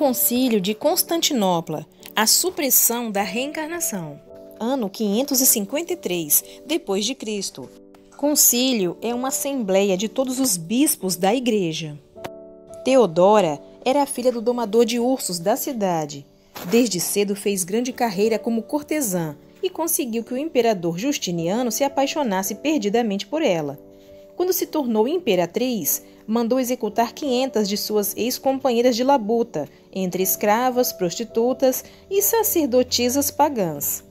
Concílio de Constantinopla, a supressão da reencarnação. Ano 553 depois de Cristo. Concílio é uma assembleia de todos os bispos da igreja. Teodora era a filha do domador de ursos da cidade. Desde cedo fez grande carreira como cortesã e conseguiu que o imperador Justiniano se apaixonasse perdidamente por ela. Quando se tornou imperatriz, mandou executar 500 de suas ex-companheiras de labuta, entre escravas, prostitutas e sacerdotisas pagãs.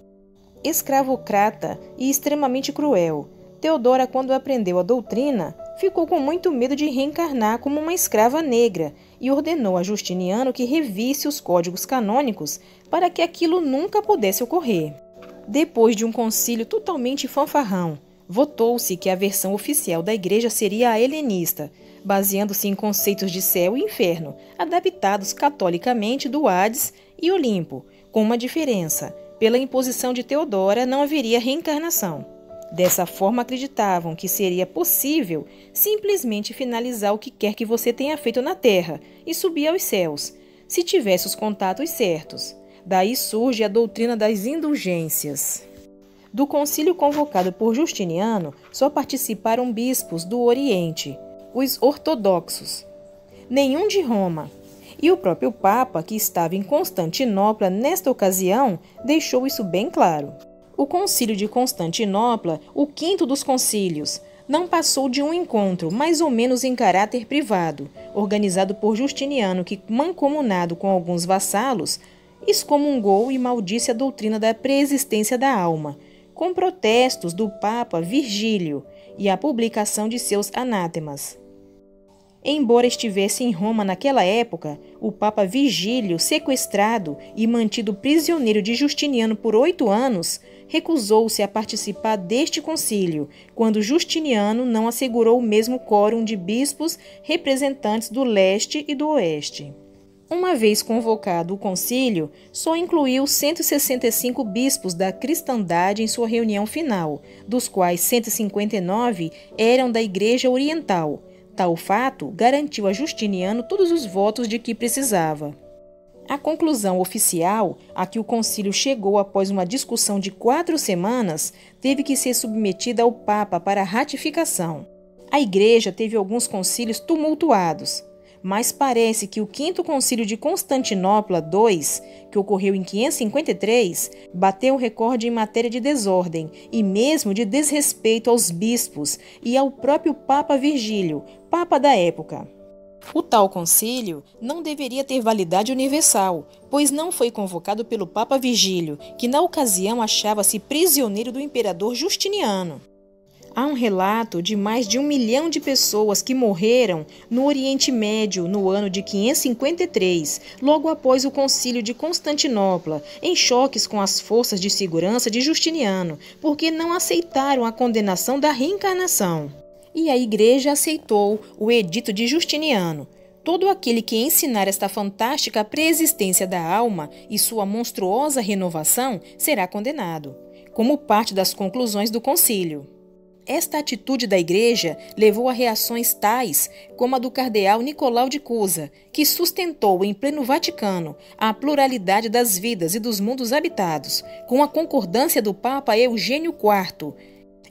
Escravocrata e extremamente cruel, Teodora, quando aprendeu a doutrina, ficou com muito medo de reencarnar como uma escrava negra e ordenou a Justiniano que revisse os códigos canônicos para que aquilo nunca pudesse ocorrer. Depois de um concílio totalmente fanfarrão, votou-se que a versão oficial da igreja seria a helenista, baseando-se em conceitos de céu e inferno, adaptados catolicamente do Hades e Olimpo, com uma diferença: pela imposição de Teodora não haveria reencarnação. Dessa forma, acreditavam que seria possível simplesmente finalizar o que quer que você tenha feito na terra e subir aos céus, se tivesse os contatos certos. Daí surge a doutrina das indulgências. Do concílio convocado por Justiniano, só participaram bispos do Oriente, os ortodoxos, nenhum de Roma. E o próprio Papa, que estava em Constantinopla nesta ocasião, deixou isso bem claro. O Concílio de Constantinopla, o quinto dos concílios, não passou de um encontro, mais ou menos em caráter privado, organizado por Justiniano, que, mancomunado com alguns vassalos, excomungou e maldisse a doutrina da preexistência da alma, com protestos do Papa Virgílio e a publicação de seus anátemas. Embora estivesse em Roma naquela época, o Papa Vigílio, sequestrado e mantido prisioneiro de Justiniano por oito anos, recusou-se a participar deste concílio, quando Justiniano não assegurou o mesmo quórum de bispos representantes do leste e do oeste. Uma vez convocado o concílio, só incluiu 165 bispos da cristandade em sua reunião final, dos quais 159 eram da Igreja Oriental Tal fato garantiu a Justiniano todos os votos de que precisava. A conclusão oficial, a que o concílio chegou após uma discussão de quatro semanas, teve que ser submetida ao Papa para ratificação. A Igreja teve alguns concílios tumultuados, mas parece que o Quinto Concílio de Constantinopla II, que ocorreu em 553, bateu o recorde em matéria de desordem e mesmo de desrespeito aos bispos e ao próprio Papa Virgílio, Papa da época. O tal concílio não deveria ter validade universal, pois não foi convocado pelo Papa Virgílio, que na ocasião achava-se prisioneiro do imperador Justiniano. Há um relato de mais de um milhão de pessoas que morreram no Oriente Médio no ano de 553, logo após o Concílio de Constantinopla, em choques com as forças de segurança de Justiniano, porque não aceitaram a condenação da reencarnação. E a Igreja aceitou o Edito de Justiniano. Todo aquele que ensinar esta fantástica preexistência da alma e sua monstruosa renovação será condenado, como parte das conclusões do concílio. Esta atitude da Igreja levou a reações tais como a do cardeal Nicolau de Cusa, que sustentou em pleno Vaticano a pluralidade das vidas e dos mundos habitados, com a concordância do Papa Eugênio IV,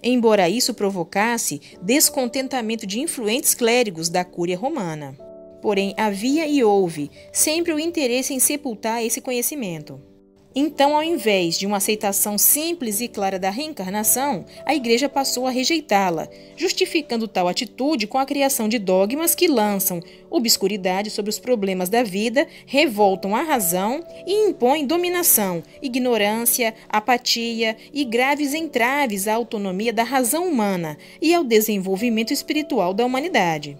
embora isso provocasse descontentamento de influentes clérigos da Cúria Romana. Porém, havia e houve sempre o interesse em sepultar esse conhecimento. Então, ao invés de uma aceitação simples e clara da reencarnação, a Igreja passou a rejeitá-la, justificando tal atitude com a criação de dogmas que lançam obscuridade sobre os problemas da vida, revoltam a razão e impõem dominação, ignorância, apatia e graves entraves à autonomia da razão humana e ao desenvolvimento espiritual da humanidade.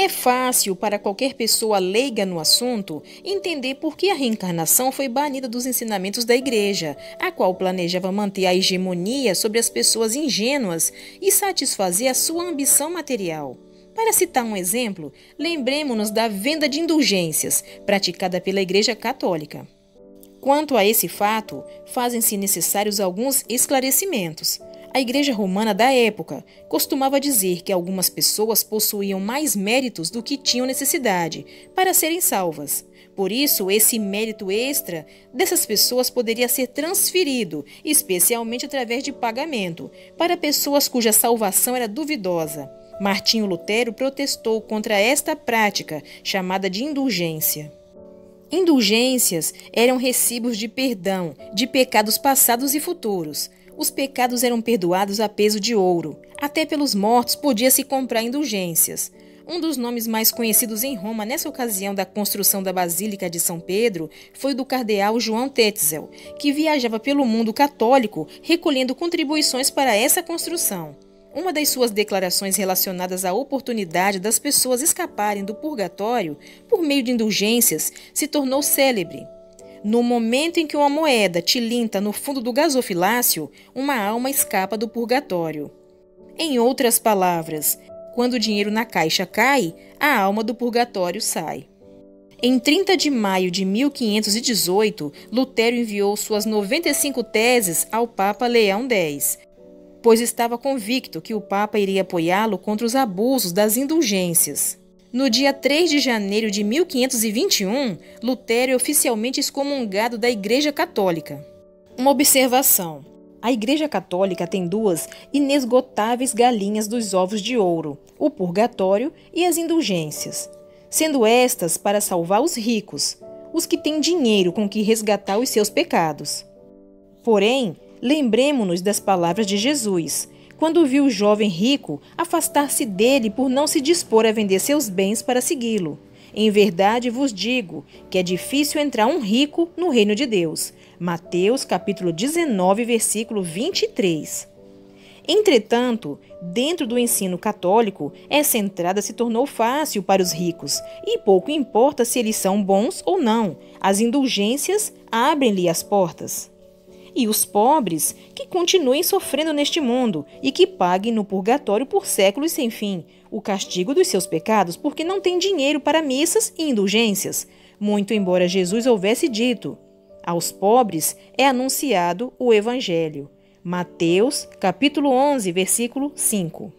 É fácil para qualquer pessoa leiga no assunto entender por que a reencarnação foi banida dos ensinamentos da Igreja, a qual planejava manter a hegemonia sobre as pessoas ingênuas e satisfazer a sua ambição material. Para citar um exemplo, lembremos-nos da venda de indulgências praticada pela Igreja Católica. Quanto a esse fato, fazem-se necessários alguns esclarecimentos. A Igreja Romana da época costumava dizer que algumas pessoas possuíam mais méritos do que tinham necessidade para serem salvas. Por isso, esse mérito extra dessas pessoas poderia ser transferido, especialmente através de pagamento, para pessoas cuja salvação era duvidosa. Martinho Lutero protestou contra esta prática, chamada de indulgência. Indulgências eram recibos de perdão de pecados passados e futuros. Os pecados eram perdoados a peso de ouro. Até pelos mortos podia-se comprar indulgências. Um dos nomes mais conhecidos em Roma nessa ocasião da construção da Basílica de São Pedro foi o do cardeal João Tetzel, que viajava pelo mundo católico recolhendo contribuições para essa construção. Uma das suas declarações relacionadas à oportunidade das pessoas escaparem do purgatório por meio de indulgências se tornou célebre. No momento em que uma moeda tilinta no fundo do gasofilácio, uma alma escapa do purgatório. Em outras palavras, quando o dinheiro na caixa cai, a alma do purgatório sai. Em 30 de maio de 1518, Lutero enviou suas 95 teses ao Papa Leão X, pois estava convicto que o Papa iria apoiá-lo contra os abusos das indulgências. No dia 3 de janeiro de 1521, Lutero é oficialmente excomungado da Igreja Católica. Uma observação: a Igreja Católica tem duas inesgotáveis galinhas dos ovos de ouro: o purgatório e as indulgências, sendo estas para salvar os ricos, os que têm dinheiro com que resgatar os seus pecados. Porém, Lembremos-nos das palavras de Jesus, quando viu o jovem rico afastar-se dele por não se dispor a vender seus bens para segui-lo. Em verdade vos digo que é difícil entrar um rico no reino de Deus. Mateus capítulo 19, versículo 23. Entretanto, dentro do ensino católico, essa entrada se tornou fácil para os ricos, e pouco importa se eles são bons ou não, as indulgências abrem-lhe as portas e os pobres que continuem sofrendo neste mundo e que paguem no purgatório por séculos sem fim o castigo dos seus pecados, porque não têm dinheiro para missas e indulgências. Muito embora Jesus houvesse dito: aos pobres é anunciado o evangelho. Mateus, capítulo 11, versículo 5.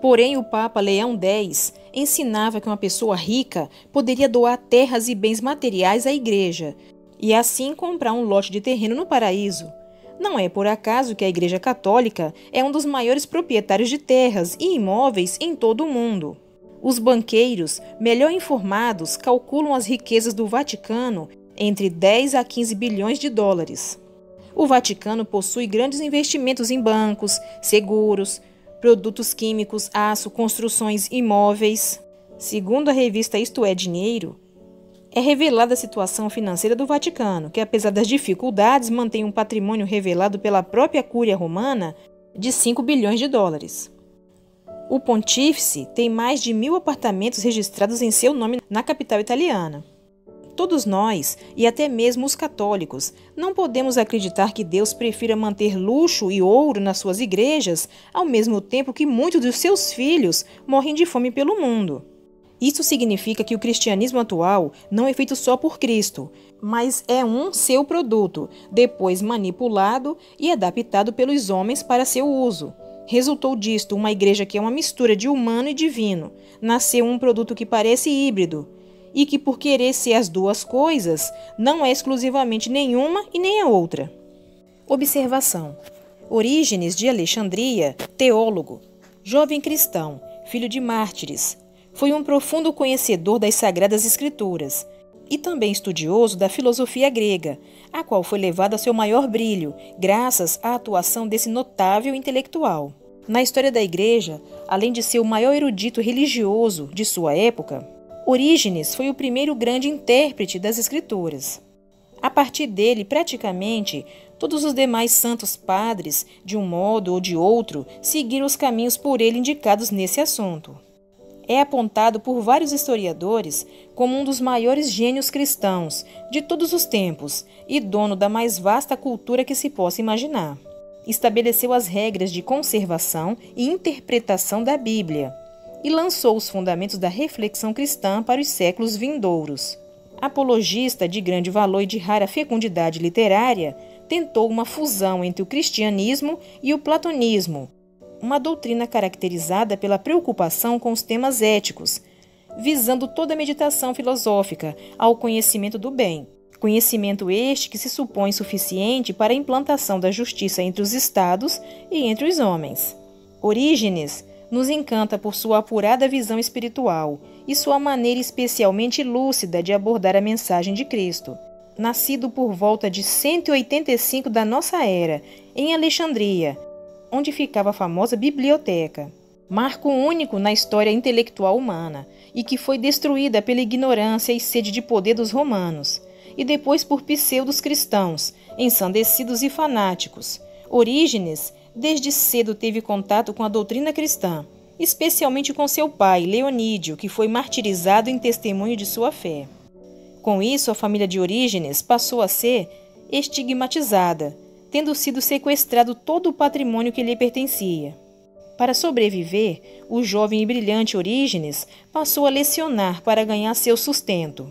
Porém, o Papa Leão X ensinava que uma pessoa rica poderia doar terras e bens materiais à igreja, e assim comprar um lote de terreno no paraíso. Não é por acaso que a Igreja Católica é um dos maiores proprietários de terras e imóveis em todo o mundo. Os banqueiros, melhor informados, calculam as riquezas do Vaticano entre 10 a 15 bilhões de dólares. O Vaticano possui grandes investimentos em bancos, seguros, produtos químicos, aço, construções, imóveis. Segundo a revista Isto é Dinheiro, é revelada a situação financeira do Vaticano, que, apesar das dificuldades, mantém um patrimônio revelado pela própria Cúria Romana de 5 bilhões de dólares. O pontífice tem mais de mil apartamentos registrados em seu nome na capital italiana. Todos nós, e até mesmo os católicos, não podemos acreditar que Deus prefira manter luxo e ouro nas suas igrejas, ao mesmo tempo que muitos dos seus filhos morrem de fome pelo mundo. Isso significa que o cristianismo atual não é feito só por Cristo, mas é um seu produto, depois manipulado e adaptado pelos homens para seu uso. Resultou disto uma igreja que é uma mistura de humano e divino. Nasceu um produto que parece híbrido e que, por querer ser as duas coisas, não é exclusivamente nenhuma e nem a outra. Observação: Orígenes de Alexandria, teólogo, jovem cristão, filho de mártires, foi um profundo conhecedor das Sagradas Escrituras e também estudioso da filosofia grega, a qual foi levada a seu maior brilho, graças à atuação desse notável intelectual. Na história da Igreja, além de ser o maior erudito religioso de sua época, Orígenes foi o primeiro grande intérprete das Escrituras. A partir dele, praticamente, todos os demais santos padres, de um modo ou de outro, seguiram os caminhos por ele indicados nesse assunto é apontado por vários historiadores como um dos maiores gênios cristãos de todos os tempos e dono da mais vasta cultura que se possa imaginar. Estabeleceu as regras de conservação e interpretação da Bíblia e lançou os fundamentos da reflexão cristã para os séculos vindouros. Apologista de grande valor e de rara fecundidade literária, tentou uma fusão entre o cristianismo e o platonismo, uma doutrina caracterizada pela preocupação com os temas éticos, visando toda a meditação filosófica ao conhecimento do bem. Conhecimento este que se supõe suficiente para a implantação da justiça entre os estados e entre os homens. Orígenes nos encanta por sua apurada visão espiritual e sua maneira especialmente lúcida de abordar a mensagem de Cristo. Nascido por volta de 185 da nossa era, em Alexandria, onde ficava a famosa biblioteca marco único na história intelectual humana, e que foi destruída pela ignorância e sede de poder dos romanos, e depois por pseudos cristãos, ensandecidos e fanáticos. Orígenes, desde cedo teve contato com a doutrina cristã, especialmente com seu pai, Leonídio, que foi martirizado em testemunho de sua fé. Com isso, a família de Orígenes passou a ser estigmatizada, tendo sido sequestrado todo o patrimônio que lhe pertencia. Para sobreviver, o jovem e brilhante Orígenes passou a lecionar para ganhar seu sustento.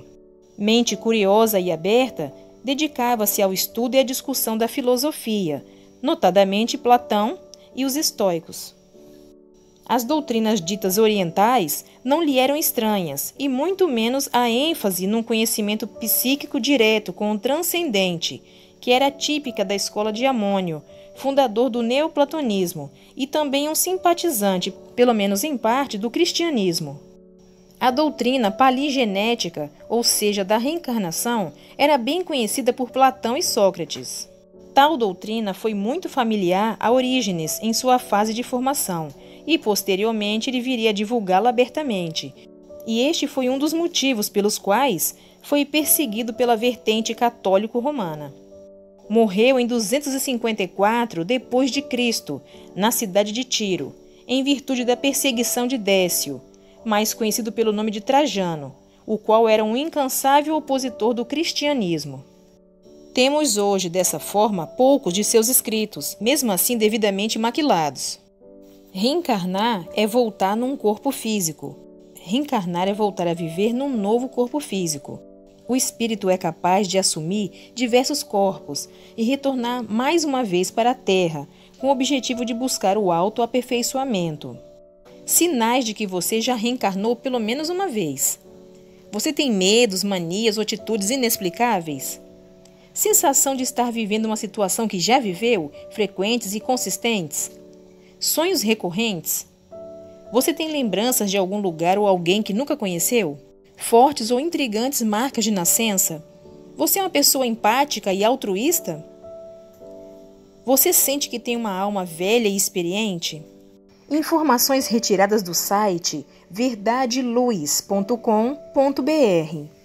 Mente curiosa e aberta, dedicava-se ao estudo e à discussão da filosofia, notadamente Platão e os estoicos. As doutrinas ditas orientais não lhe eram estranhas, e muito menos a ênfase num conhecimento psíquico direto com o transcendente, que era típica da escola de Amônio, fundador do neoplatonismo e também um simpatizante, pelo menos em parte, do cristianismo. A doutrina paligenética, ou seja, da reencarnação, era bem conhecida por Platão e Sócrates. Tal doutrina foi muito familiar a Orígenes em sua fase de formação, e posteriormente ele viria a divulgá-la abertamente. E este foi um dos motivos pelos quais foi perseguido pela vertente católico-romana. Morreu em 254 depois de Cristo, na cidade de Tiro, em virtude da perseguição de Décio, mais conhecido pelo nome de Trajano, o qual era um incansável opositor do cristianismo. Temos hoje, dessa forma, poucos de seus escritos, mesmo assim devidamente maquilados. Reencarnar é voltar num corpo físico. Reencarnar é voltar a viver num novo corpo físico o espírito é capaz de assumir diversos corpos e retornar mais uma vez para a Terra, com o objetivo de buscar o autoaperfeiçoamento. Sinais de que você já reencarnou pelo menos uma vez. Você tem medos, manias ou atitudes inexplicáveis? Sensação de estar vivendo uma situação que já viveu, frequentes e consistentes? Sonhos recorrentes? Você tem lembranças de algum lugar ou alguém que nunca conheceu? Fortes ou intrigantes marcas de nascença? Você é uma pessoa empática e altruísta? Você sente que tem uma alma velha e experiente? Informações retiradas do site verdadeluz.com.br.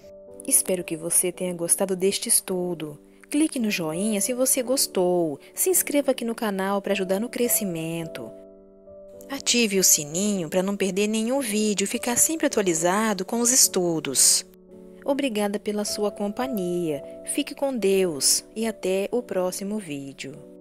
Espero que você tenha gostado deste estudo. Clique no joinha se você gostou. Se inscreva aqui no canal para ajudar no crescimento. Ative o sininho para não perder nenhum vídeo e ficar sempre atualizado com os estudos. Obrigada pela sua companhia. Fique com Deus e até o próximo vídeo.